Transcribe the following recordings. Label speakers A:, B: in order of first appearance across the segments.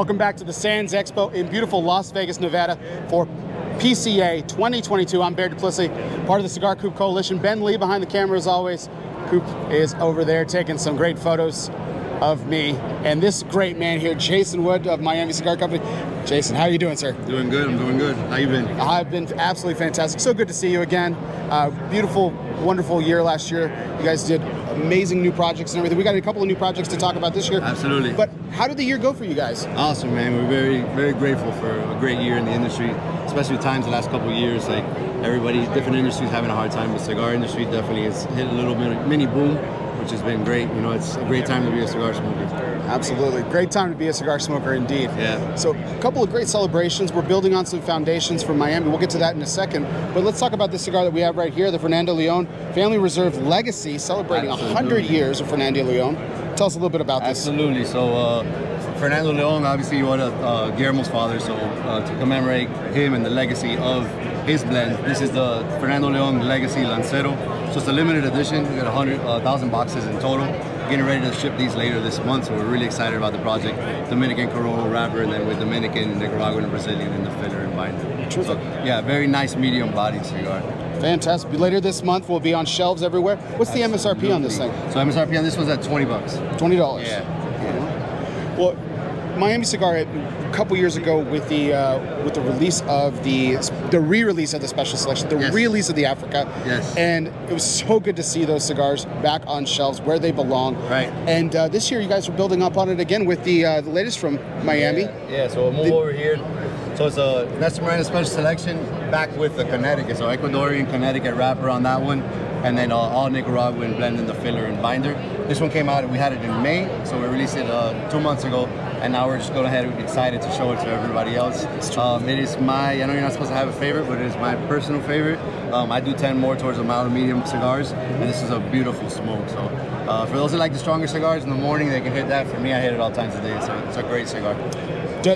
A: Welcome back to the Sands Expo in beautiful Las Vegas, Nevada for PCA 2022. I'm Bear Duplessis, part of the Cigar Coop Coalition. Ben Lee behind the camera as always. Coop is over there taking some great photos of me and this great man here, Jason Wood of Miami Cigar Company. Jason, how are you doing, sir?
B: Doing good. I'm doing good. How you been?
A: I've been absolutely fantastic. So good to see you again. Uh, beautiful, wonderful year last year. You guys did amazing new projects and everything. We got a couple of new projects to talk about this year.
B: Absolutely.
A: But how did the year go for you guys?
B: Awesome, man. We're very, very grateful for a great year in the industry, especially with times the last couple of years. Like everybody, different industries having a hard time. The cigar industry definitely has hit a little bit mini boom, which has been great. You know, it's a great time to be a cigar smoker.
A: Absolutely. Great time to be a cigar smoker indeed.
B: Yeah.
A: So, a couple of great celebrations. We're building on some foundations from Miami. We'll get to that in a second. But let's talk about this cigar that we have right here, the Fernando Leon Family Reserve Legacy, celebrating
B: Absolutely.
A: 100 years of Fernando Leon. Tell us a little bit about this.
B: Absolutely. So, uh, Fernando Leon, obviously, you are uh, Guillermo's father. So, uh, to commemorate him and the legacy of his blend, this is the Fernando Leon Legacy Lancero. So, it's a limited edition. We got 100, uh, boxes in total. Getting ready to ship these later this month, so we're really excited about the project. Dominican Corojo wrapper, and then with Dominican, Nicaraguan, and Brazilian in the filler and binder. So, yeah, very nice medium bodied cigar.
A: Fantastic. Later this month, we'll be on shelves everywhere. What's the MSRP on this thing?
B: So MSRP on this one's at 20 bucks.
A: $20.
B: Yeah.
A: Well, Miami Cigar a couple years ago with the uh, with the release of the the re-release of the special selection, the
B: Yes.
A: re-release of the Africa,
B: Yes.
A: and it was so good to see those cigars back on shelves where they belong.
B: Right.
A: And uh, this year, you guys are building up on it again with the uh, the latest from Miami.
B: Yeah, yeah, so we'll move
A: The-
B: over here. So it's a Nestor Miranda special selection back with the Connecticut. So Ecuadorian Connecticut wrapper on that one. And then uh, all Nicaraguan blend in the filler and binder. This one came out, we had it in May, so we released it uh, two months ago. And now we're just going ahead, we're excited to show it to everybody else. Um, it is my, I know you're not supposed to have a favorite, but it is my personal favorite. Um, I do tend more towards a mild and medium cigars, and this is a beautiful smoke. So uh, for those that like the stronger cigars in the morning, they can hit that. For me, I hit it all times of day, so it's a great cigar.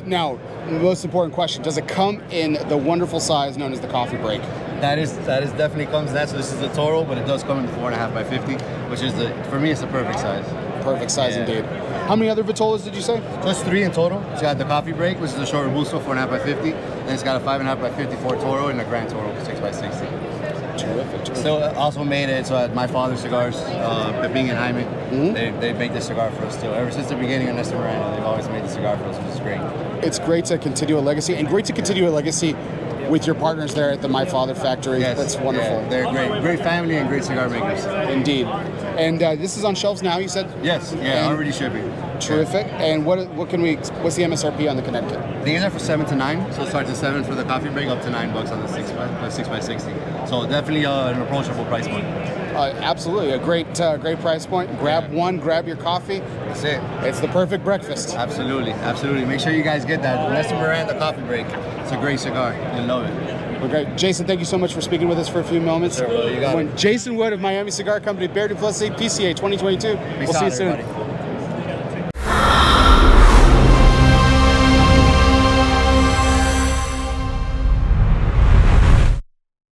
A: Now, the most important question: Does it come in the wonderful size known as the coffee break?
B: That is that is definitely comes. So this is the Toro, but it does come in four and a half by fifty, which is the for me it's the perfect size.
A: Perfect size
B: Yeah.
A: indeed. How many other Vitolas did you say?
B: So it's three in total. It's got the coffee break, which is a short robusto, four and a half by fifty. Then it's got a five and a half by fifty-four Toro and a Grand Toro, six by sixty.
A: Terrific. terrific.
B: Still uh, also made it so at my father's cigars, uh, Pepin and Jaime, they, they make this cigar for us too. Ever since the beginning of Nestor Miranda, they've always made the cigar for us, which is great.
A: it's great to continue a legacy and great to continue a legacy with your partners there at the My Father Factory.
B: Yes,
A: That's wonderful.
B: yeah, they're great, great family and great cigar makers.
A: Indeed. And uh, this is on shelves now, you said?
B: Yes, yeah,
A: And-
B: already shipping.
A: Terrific. And what what can we what's the MSRP on the Connecticut?
B: These are for seven to nine, so it starts at seven for the coffee break, up to nine bucks on the six by six by sixty. So definitely uh, an approachable price point.
A: Uh, absolutely. A great uh, great price point. Grab
B: Yeah.
A: one, grab your coffee.
B: That's it.
A: It's the perfect breakfast.
B: Absolutely, absolutely. Make sure you guys get that Nestor Miranda coffee break. It's a great cigar. You'll love it.
A: Well, great. Jason, thank you so much for speaking with us for a few moments.
B: Sure, brother. You got
A: When
B: it.
A: Jason Wood of Miami Cigar Company, Bear Duplessis, PCA 2022.
B: Peace
A: we'll see you soon.
B: everybody.